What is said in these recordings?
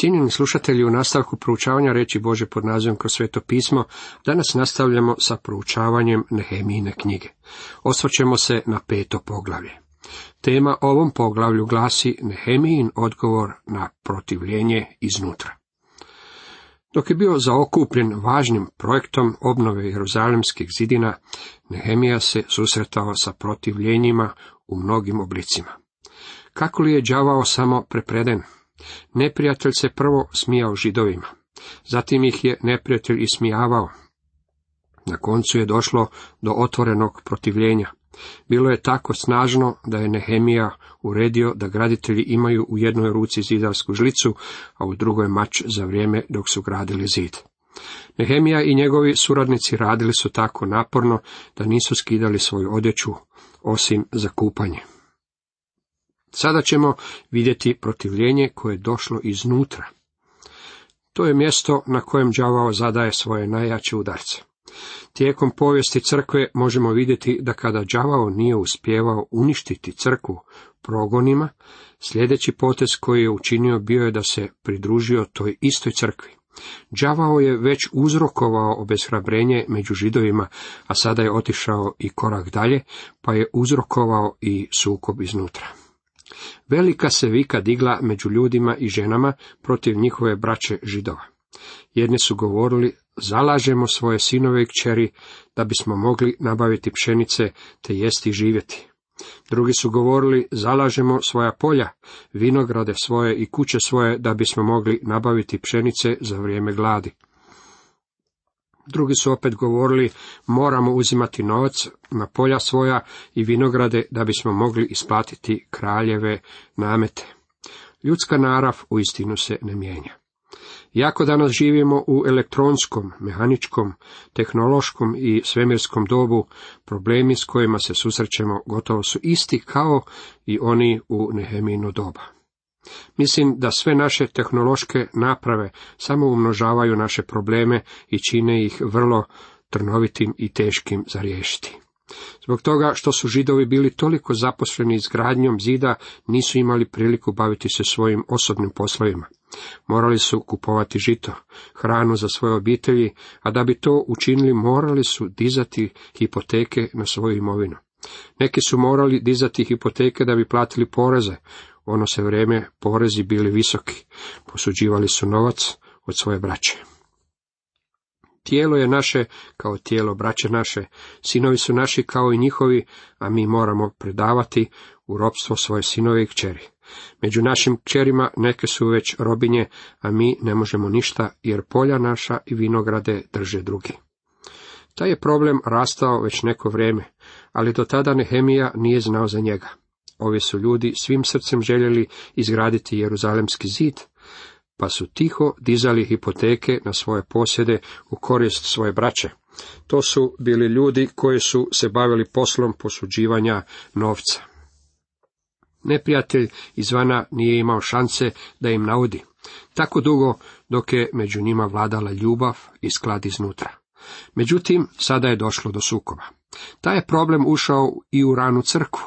Cijenjeni slušatelji, u nastavku proučavanja reći Bože pod nazivom kroz sveto pismo, danas nastavljamo sa proučavanjem Nehemijine knjige. Osvrćemo se na peto poglavlje. Tema ovom poglavlju glasi Nehemijin odgovor na protivljenje iznutra. Dok je bio zaokupljen važnim projektom obnove jeruzalemskih zidina, Nehemija se susretao sa protivljenjima u mnogim oblicima. Kako li je đavao samo prepreden? Neprijatelj se prvo smijao židovima, zatim ih je neprijatelj ismijavao. Na koncu je došlo do otvorenog protivljenja. Bilo je tako snažno da je Nehemija uredio da graditelji imaju u jednoj ruci zidarsku žlicu, a u drugoj mač za vrijeme dok su gradili zid. Nehemija i njegovi suradnici radili su tako naporno da nisu skidali svoju odjeću, osim za kupanje. Sada ćemo vidjeti protivljenje koje je došlo iznutra. To je mjesto na kojem đavao zadaje svoje najjače udarce. Tijekom povijesti crkve možemo vidjeti da kada đavao nije uspjevao uništiti crkvu progonima, sljedeći potez koji je učinio bio je da se pridružio toj istoj crkvi. Đavao je već uzrokovao obeshrabrenje među židovima, a sada je otišao i korak dalje, pa je uzrokovao i sukob iznutra. Velika se vika digla među ljudima i ženama protiv njihove braće židova. Jedni su govorili, zalažemo svoje sinove i kćeri da bismo mogli nabaviti pšenice te jesti i živjeti. Drugi su govorili, zalažemo svoja polja, vinograde svoje i kuće svoje da bismo mogli nabaviti pšenice za vrijeme gladi. Drugi su opet govorili, moramo uzimati novac na polja svoja i vinograde da bismo mogli isplatiti kraljeve namete. Ljudska narav u istinu se ne mijenja. Jako danas živimo u elektronskom, mehaničkom, tehnološkom i svemirskom dobu, problemi s kojima se susrećemo gotovo su isti kao i oni u Neheminu doba. Mislim da sve naše tehnološke naprave samo umnožavaju naše probleme i čine ih vrlo trnovitim i teškim za riješiti. Zbog toga što su židovi bili toliko zaposleni izgradnjom zida, nisu imali priliku baviti se svojim osobnim poslovima. Morali su kupovati žito, hranu za svoje obitelji, a da bi to učinili morali su dizati hipoteke na svoju imovinu. Neki su morali dizati hipoteke da bi platili poreze, ono se vrijeme porezi bili visoki, posuđivali su novac od svoje braće. Tijelo je naše kao tijelo braće naše, sinovi su naši kao i njihovi, a mi moramo predavati u ropstvo svoje sinove i kćeri. Među našim kćerima neke su već robinje, a mi ne možemo ništa, jer polja naša i vinograde drže drugi. Taj je problem rastao već neko vrijeme, ali do tada Nehemija nije znao za njega. Ovi su ljudi svim srcem željeli izgraditi Jeruzalemski zid, pa su tiho dizali hipoteke na svoje posjede u korist svoje braće. To su bili ljudi koji su se bavili poslom posuđivanja novca. Neprijatelj izvana nije imao šanse da im naudi, tako dugo dok je među njima vladala ljubav i sklad iznutra. Međutim, sada je došlo do sukoba. Taj je problem ušao i u ranu crkvu.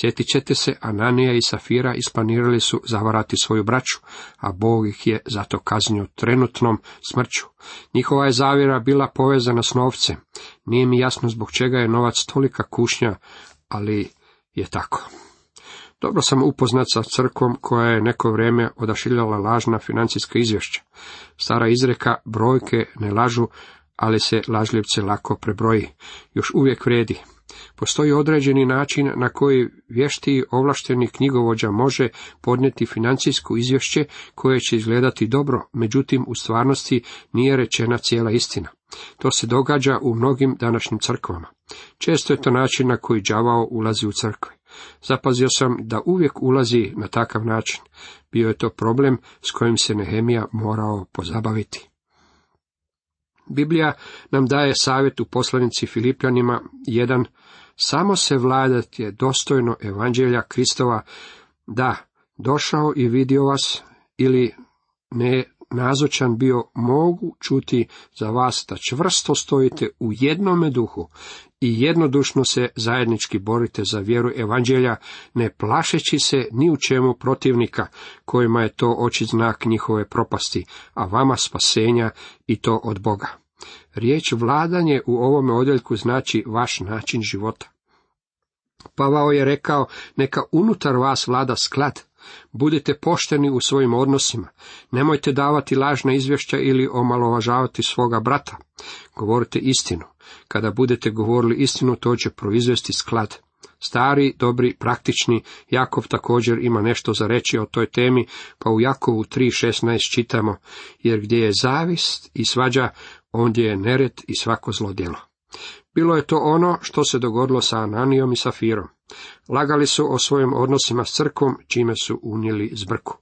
Sjetit ćete se, Ananija i Safira isplanirali su zavarati svoju braću, a Bog ih je zato kaznio trenutnom smrću. Njihova je zavjera bila povezana s novcem. Nije mi jasno zbog čega je novac tolika kušnja, ali je tako. Dobro sam upoznat sa crkvom koja je neko vrijeme odašiljala lažna financijska izvješća. Stara izreka brojke ne lažu, ali se lažljivce lako prebroji. Još uvijek vredi. Postoji određeni način na koji vještiji ovlašteni knjigovođa može podnijeti financijsko izvješće koje će izgledati dobro, međutim u stvarnosti nije rečena cijela istina. To se događa u mnogim današnjim crkvama. Često je to način na koji đavao ulazi u crkve. Zapazio sam da uvijek ulazi na takav način. Bio je to problem s kojim se Nehemija morao pozabaviti. Biblija nam daje savjet u poslanici Filipljanima jedan samo se vladati je dostojno evanđelja Kristova, da, došao i vidio vas, ili ne nazočan bio, mogu čuti za vas da čvrsto stojite u jednome duhu i jednodušno se zajednički borite za vjeru evanđelja, ne plašeći se ni u čemu protivnika, kojima je to oči znak njihove propasti, a vama spasenja i to od Boga. Riječ vladanje u ovome odjeljku znači vaš način života. Pavao je rekao, neka unutar vas vlada sklad, budite pošteni u svojim odnosima, nemojte davati lažna izvješća ili omalovažavati svoga brata, govorite istinu, kada budete govorili istinu, to će proizvesti sklad. Stari, dobri, praktični, Jakov također ima nešto za reći o toj temi, pa u Jakovu 3.16 čitamo, jer gdje je zavist i svađa, ondje je nered i svako zlo djelo. Bilo je to ono što se dogodilo sa Ananijom i Safirom. Lagali su o svojim odnosima s crkom, čime su unijeli zbrku.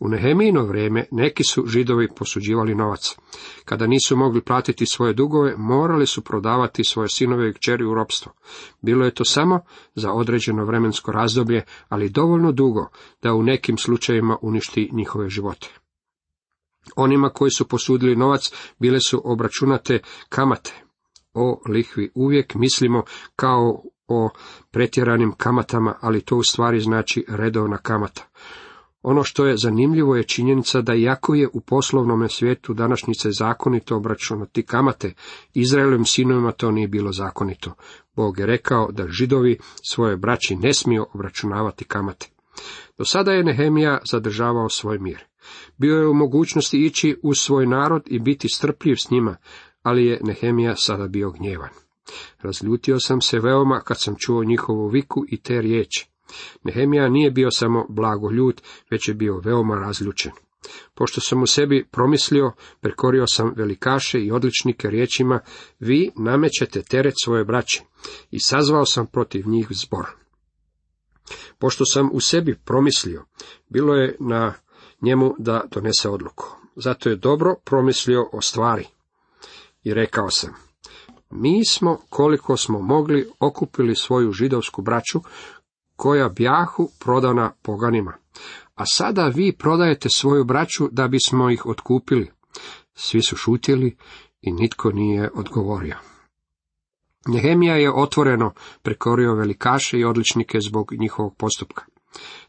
U Nehemijino vrijeme neki su židovi posuđivali novac. Kada nisu mogli platiti svoje dugove, morali su prodavati svoje sinove i kćeri u ropstvo. Bilo je to samo za određeno vremensko razdoblje, ali dovoljno dugo da u nekim slučajevima uništi njihove živote. Onima koji su posudili novac bile su obračunate kamate. O lihvi uvijek mislimo kao o pretjeranim kamatama, ali to u stvari znači redovna kamata. Ono što je zanimljivo je činjenica da iako je u poslovnom svijetu današnjice zakonito obračunati kamate, Izraelovim sinovima to nije bilo zakonito. Bog je rekao da židovi svoje braći ne smiju obračunavati kamate. Do sada je Nehemija zadržavao svoj mir. Bio je u mogućnosti ići u svoj narod i biti strpljiv s njima, ali je Nehemija sada bio gnjevan. Razljutio sam se veoma kad sam čuo njihovu viku i te riječi. Nehemija nije bio samo blago ljut, već je bio veoma razljučen. Pošto sam u sebi promislio, prekorio sam velikaše i odličnike riječima, vi namećete teret svoje braće i sazvao sam protiv njih zbor. Pošto sam u sebi promislio, bilo je na njemu da donese odluku. Zato je dobro promislio o stvari. I rekao sam, mi smo, koliko smo mogli, okupili svoju židovsku braću, koja bjahu prodana poganima. A sada vi prodajete svoju braću da bismo ih otkupili. Svi su šutjeli i nitko nije odgovorio. Nehemija je otvoreno prekorio velikaše i odličnike zbog njihovog postupka.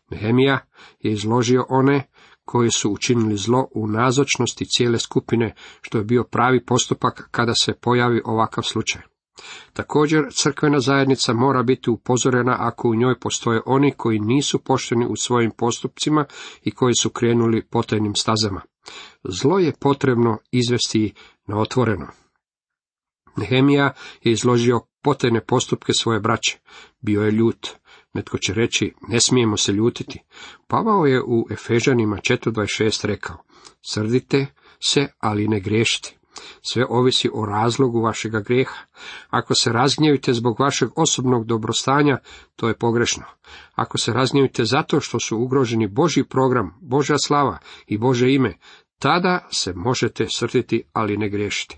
Nehemija je izložio one koji su učinili zlo u nazočnosti cijele skupine, što je bio pravi postupak kada se pojavi ovakav slučaj. Također, crkvena zajednica mora biti upozorena ako u njoj postoje oni koji nisu pošteni u svojim postupcima i koji su krenuli potajnim stazama. Zlo je potrebno izvesti na otvoreno. Nehemija je izložio potajne postupke svoje braće. Bio je ljut. Netko će reći, ne smijemo se ljutiti. Pavao je u Efežanima 4.26 rekao, srdite se, ali ne griješite. Sve ovisi o razlogu vašega grijeha. Ako se razgnjevite zbog vašeg osobnog dobrostanja, to je pogrešno. Ako se razgnjevite zato što su ugroženi Boži program, Božja slava i Bože ime, tada se možete srtiti, ali ne griješiti.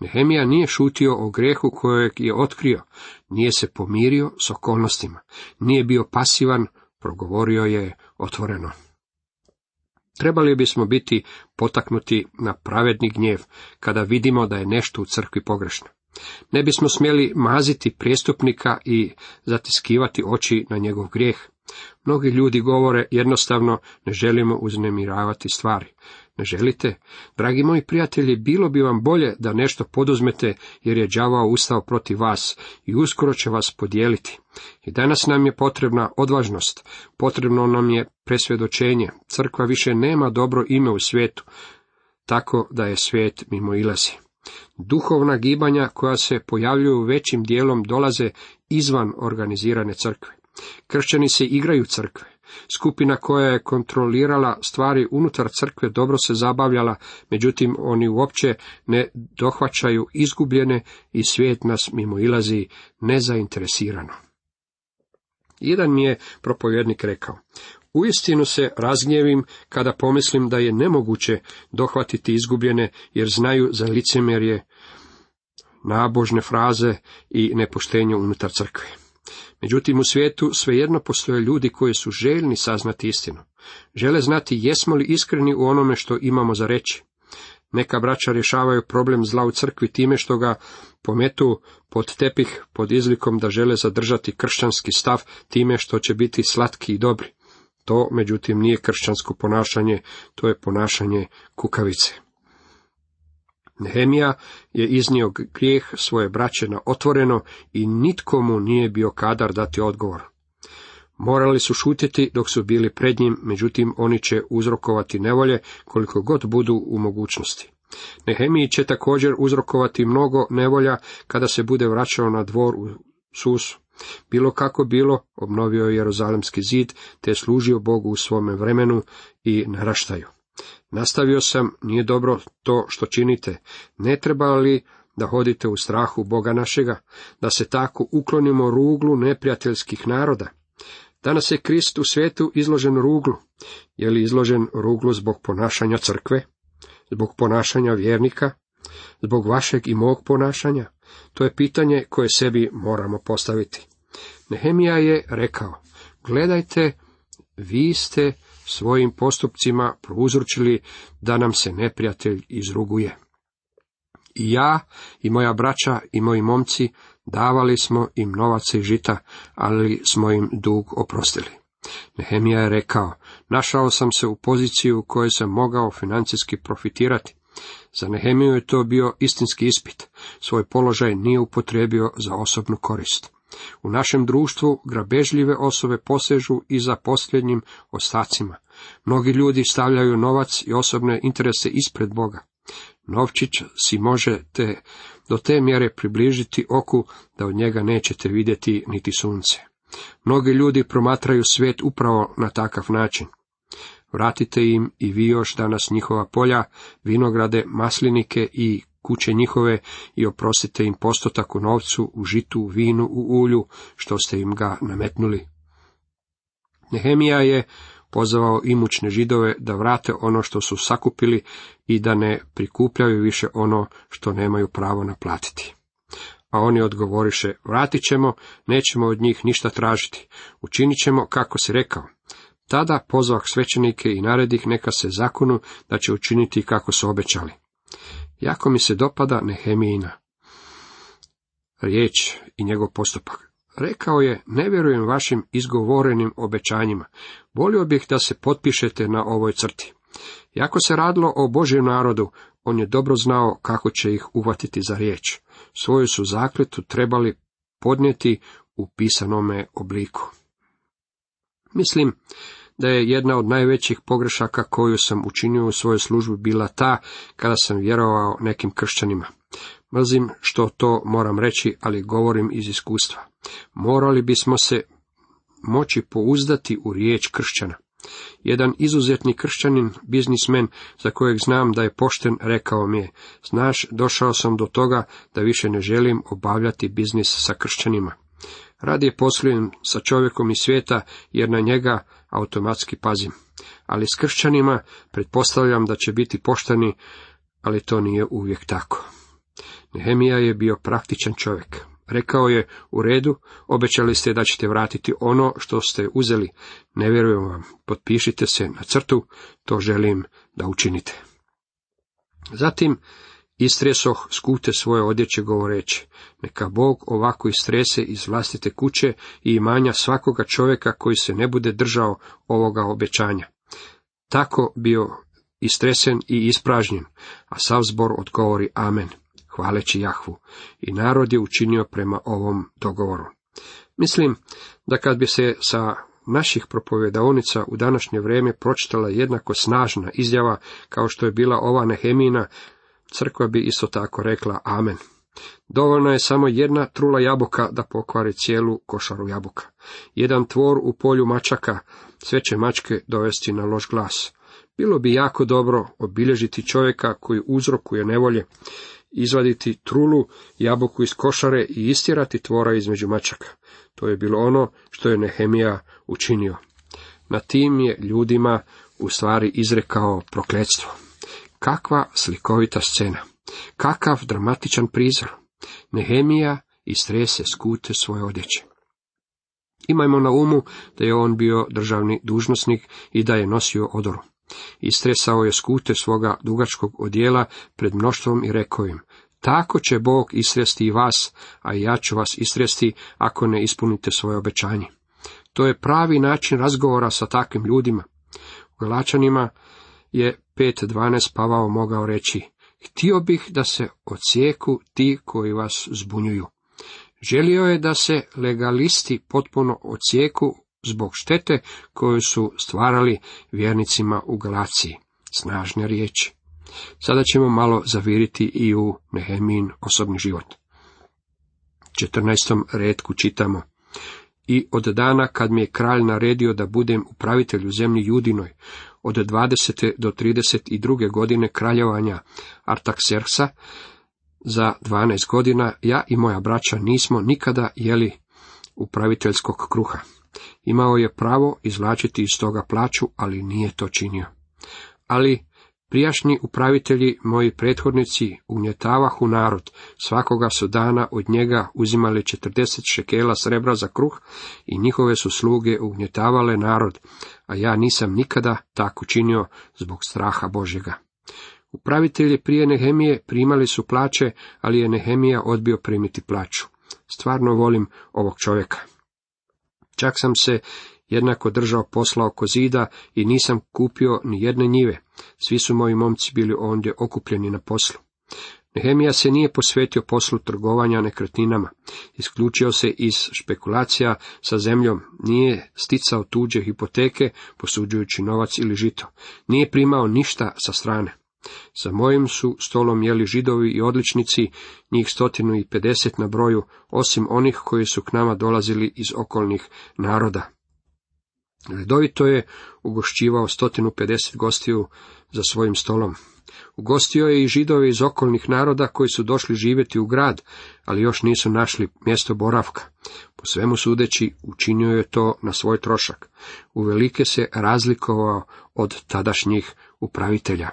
Nehemija nije šutio o grehu kojeg je otkrio, nije se pomirio s okolnostima, nije bio pasivan, progovorio je otvoreno. Trebali bismo biti potaknuti na pravedni gnjev kada vidimo da je nešto u crkvi pogrešno. Ne bismo smjeli maziti prijestupnika i zatiskivati oči na njegov grijeh. Mnogi ljudi govore jednostavno ne želimo uznemiravati stvari. Ne želite? Dragi moji prijatelji, bilo bi vam bolje da nešto poduzmete, jer je đavao ustao protiv vas i uskoro će vas podijeliti. I danas nam je potrebna odvažnost, potrebno nam je presvjedočenje. Crkva više nema dobro ime u svijetu, tako da je svijet mimo ilazi. Duhovna gibanja koja se pojavljuju većim dijelom dolaze izvan organizirane crkve. Kršćani se igraju crkve. Skupina koja je kontrolirala stvari unutar crkve dobro se zabavljala, međutim oni uopće ne dohvaćaju izgubljene i svijet nas mimo ilazi nezainteresirano. Jedan mi je propovjednik rekao, Uistinu se razgnjevim kada pomislim da je nemoguće dohvatiti izgubljene jer znaju za licemjerje, nabožne fraze i nepoštenje unutar crkve. Međutim, u svijetu svejedno postoje ljudi koji su željni saznati istinu. Žele znati jesmo li iskreni u onome što imamo za reći. Neka braća rješavaju problem zla u crkvi time što ga pometu pod tepih pod izlikom da žele zadržati kršćanski stav time što će biti slatki i dobri. To, međutim, nije kršćansko ponašanje, to je ponašanje kukavice. Nehemija je iznio grijeh svoje braće na otvoreno i nitko mu nije bio kadar dati odgovor. Morali su šutiti dok su bili pred njim, međutim oni će uzrokovati nevolje koliko god budu u mogućnosti. Nehemiji će također uzrokovati mnogo nevolja kada se bude vraćao na dvor u Susu. Bilo kako bilo, obnovio je Jeruzalemski zid, te služio Bogu u svome vremenu i naraštaju. Nastavio sam, nije dobro to što činite, ne treba li da hodite u strahu Boga našega, da se tako uklonimo ruglu neprijateljskih naroda. Danas je Krist u svijetu izložen ruglu. Je li izložen ruglu zbog ponašanja crkve? Zbog ponašanja vjernika? Zbog vašeg i mog ponašanja? To je pitanje koje sebi moramo postaviti. Nehemija je rekao, gledajte, vi ste svojim postupcima prouzročili da nam se neprijatelj izruguje. I ja, i moja braća, i moji momci davali smo im novaca i žita, ali smo im dug oprostili. Nehemija je rekao, našao sam se u poziciju u kojoj sam mogao financijski profitirati. Za Nehemiju je to bio istinski ispit. Svoj položaj nije upotrijebio za osobnu korist. U našem društvu grabežljive osobe posežu i za posljednjim ostacima. Mnogi ljudi stavljaju novac i osobne interese ispred Boga. Novčić si možete do te mjere približiti oku da od njega nećete vidjeti niti sunce. Mnogi ljudi promatraju svijet upravo na takav način. Vratite im i vi još danas njihova polja, vinograde, maslinike i kuće njihove i oprostite im postotak u novcu, u žitu, vinu, u ulju, što ste im ga nametnuli. Nehemija je pozvao imućne židove da vrate ono što su sakupili i da ne prikupljaju više ono što nemaju pravo naplatiti. A oni odgovoriše, vratit ćemo, nećemo od njih ništa tražiti, učinit ćemo kako si rekao. Tada pozvah svećenike i naredih neka se zakonu da će učiniti kako su obećali. Jako mi se dopada Nehemijina riječ i njegov postupak. Rekao je, ne vjerujem vašim izgovorenim obećanjima. Volio bih da se potpišete na ovoj crti. Jako se radilo o Božjem narodu, on je dobro znao kako će ih uvatiti za riječ. Svoju su zakletu trebali podnijeti u pisanome obliku. Mislim da je jedna od najvećih pogrešaka koju sam učinio u svojoj službi bila ta kada sam vjerovao nekim kršćanima. Mrzim što to moram reći, ali govorim iz iskustva. Morali bismo se moći pouzdati u riječ kršćana. Jedan izuzetni kršćanin, biznismen, za kojeg znam da je pošten, rekao mi je, znaš, došao sam do toga da više ne želim obavljati biznis sa kršćanima. Radije poslujem sa čovjekom iz svijeta, jer na njega automatski pazim. Ali s kršćanima pretpostavljam da će biti pošteni, ali to nije uvijek tako. Nehemija je bio praktičan čovjek. Rekao je, u redu, obećali ste da ćete vratiti ono što ste uzeli. Ne vjerujem vam, potpišite se na crtu, to želim da učinite. Zatim istresoh skute svoje odjeće govoreći, neka Bog ovako istrese iz vlastite kuće i imanja svakoga čovjeka koji se ne bude držao ovoga obećanja. Tako bio istresen i ispražnjen, a sav zbor odgovori amen hvaleći Jahvu, i narod je učinio prema ovom dogovoru. Mislim da kad bi se sa naših propovjedaonica u današnje vrijeme pročitala jednako snažna izjava kao što je bila ova Nehemina, crkva bi isto tako rekla amen. Dovoljno je samo jedna trula jabuka da pokvari cijelu košaru jabuka. Jedan tvor u polju mačaka, sve će mačke dovesti na loš glas. Bilo bi jako dobro obilježiti čovjeka koji uzrokuje nevolje, izvaditi trulu, jabuku iz košare i istjerati tvora između mačaka. To je bilo ono što je Nehemija učinio. Na tim je ljudima u stvari izrekao prokletstvo. Kakva slikovita scena. Kakav dramatičan prizor. Nehemija istrese skute svoje odjeće. Imajmo na umu da je on bio državni dužnosnik i da je nosio odoru. Istresao je skute svoga dugačkog odjela pred mnoštvom i rekao im, tako će Bog isresti i vas, a i ja ću vas isresti ako ne ispunite svoje obećanje. To je pravi način razgovora sa takvim ljudima. U Galačanima je 5.12 Pavao mogao reći, htio bih da se ocijeku ti koji vas zbunjuju. Želio je da se legalisti potpuno ocijeku zbog štete koju su stvarali vjernicima u Galaciji. Snažne riječi. Sada ćemo malo zaviriti i u Nehemin osobni život. 14. redku čitamo. I od dana kad mi je kralj naredio da budem upravitelj u zemlji Judinoj, od 20. do 32. godine kraljevanja Artaxerxa, za 12 godina ja i moja braća nismo nikada jeli upraviteljskog kruha. Imao je pravo izvlačiti iz toga plaću, ali nije to činio. Ali prijašnji upravitelji, moji prethodnici, ugnjetavahu narod, svakoga su dana od njega uzimali 40 šekela srebra za kruh i njihove su sluge ugnjetavale narod, a ja nisam nikada tako činio zbog straha Božjega. Upravitelji prije Nehemije primali su plaće, ali je Nehemija odbio primiti plaću. Stvarno volim ovog čovjeka. Čak sam se jednako držao posla oko zida i nisam kupio ni jedne njive. Svi su moji momci bili ondje okupljeni na poslu. Nehemija se nije posvetio poslu trgovanja nekretninama, isključio se iz špekulacija sa zemljom, nije sticao tuđe hipoteke posuđujući novac ili žito, nije primao ništa sa strane. Za mojim su stolom jeli židovi i odličnici, njih stotinu i pedeset na broju, osim onih koji su k nama dolazili iz okolnih naroda. Redovito je ugošćivao stotinu pedeset gostiju za svojim stolom. Ugostio je i židove iz okolnih naroda koji su došli živjeti u grad, ali još nisu našli mjesto boravka. Po svemu sudeći učinio je to na svoj trošak. Uvelike se razlikovao od tadašnjih upravitelja.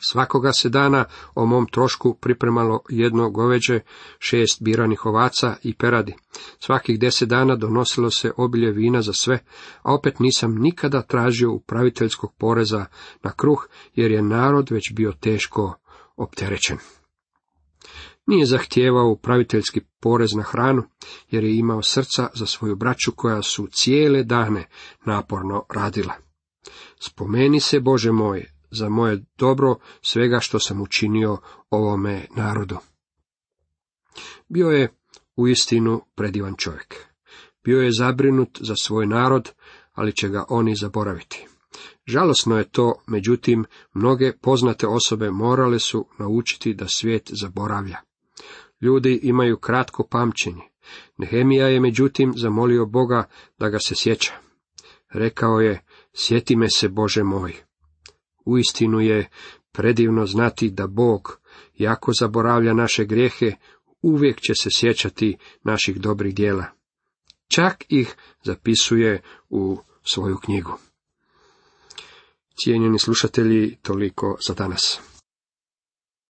Svakoga se dana o mom trošku pripremalo jedno goveđe, šest biranih ovaca i peradi. Svakih deset dana donosilo se obilje vina za sve, a opet nisam nikada tražio upraviteljskog poreza na kruh, jer je narod već bio teško opterećen. Nije zahtijevao upraviteljski porez na hranu, jer je imao srca za svoju braću koja su cijele dane naporno radila. Spomeni se, Bože moj, za moje dobro svega što sam učinio ovome narodu. Bio je uistinu predivan čovjek. Bio je zabrinut za svoj narod, ali će ga oni zaboraviti. Žalosno je to, međutim, mnoge poznate osobe morale su naučiti da svijet zaboravlja. Ljudi imaju kratko pamćenje. Nehemija je međutim zamolio Boga da ga se sjeća. Rekao je, sjeti me se Bože moj. Uistinu je predivno znati da Bog, jako zaboravlja naše grijehe, uvijek će se sjećati naših dobrih dijela. Čak ih zapisuje u svoju knjigu. Cijenjeni slušatelji, toliko za danas.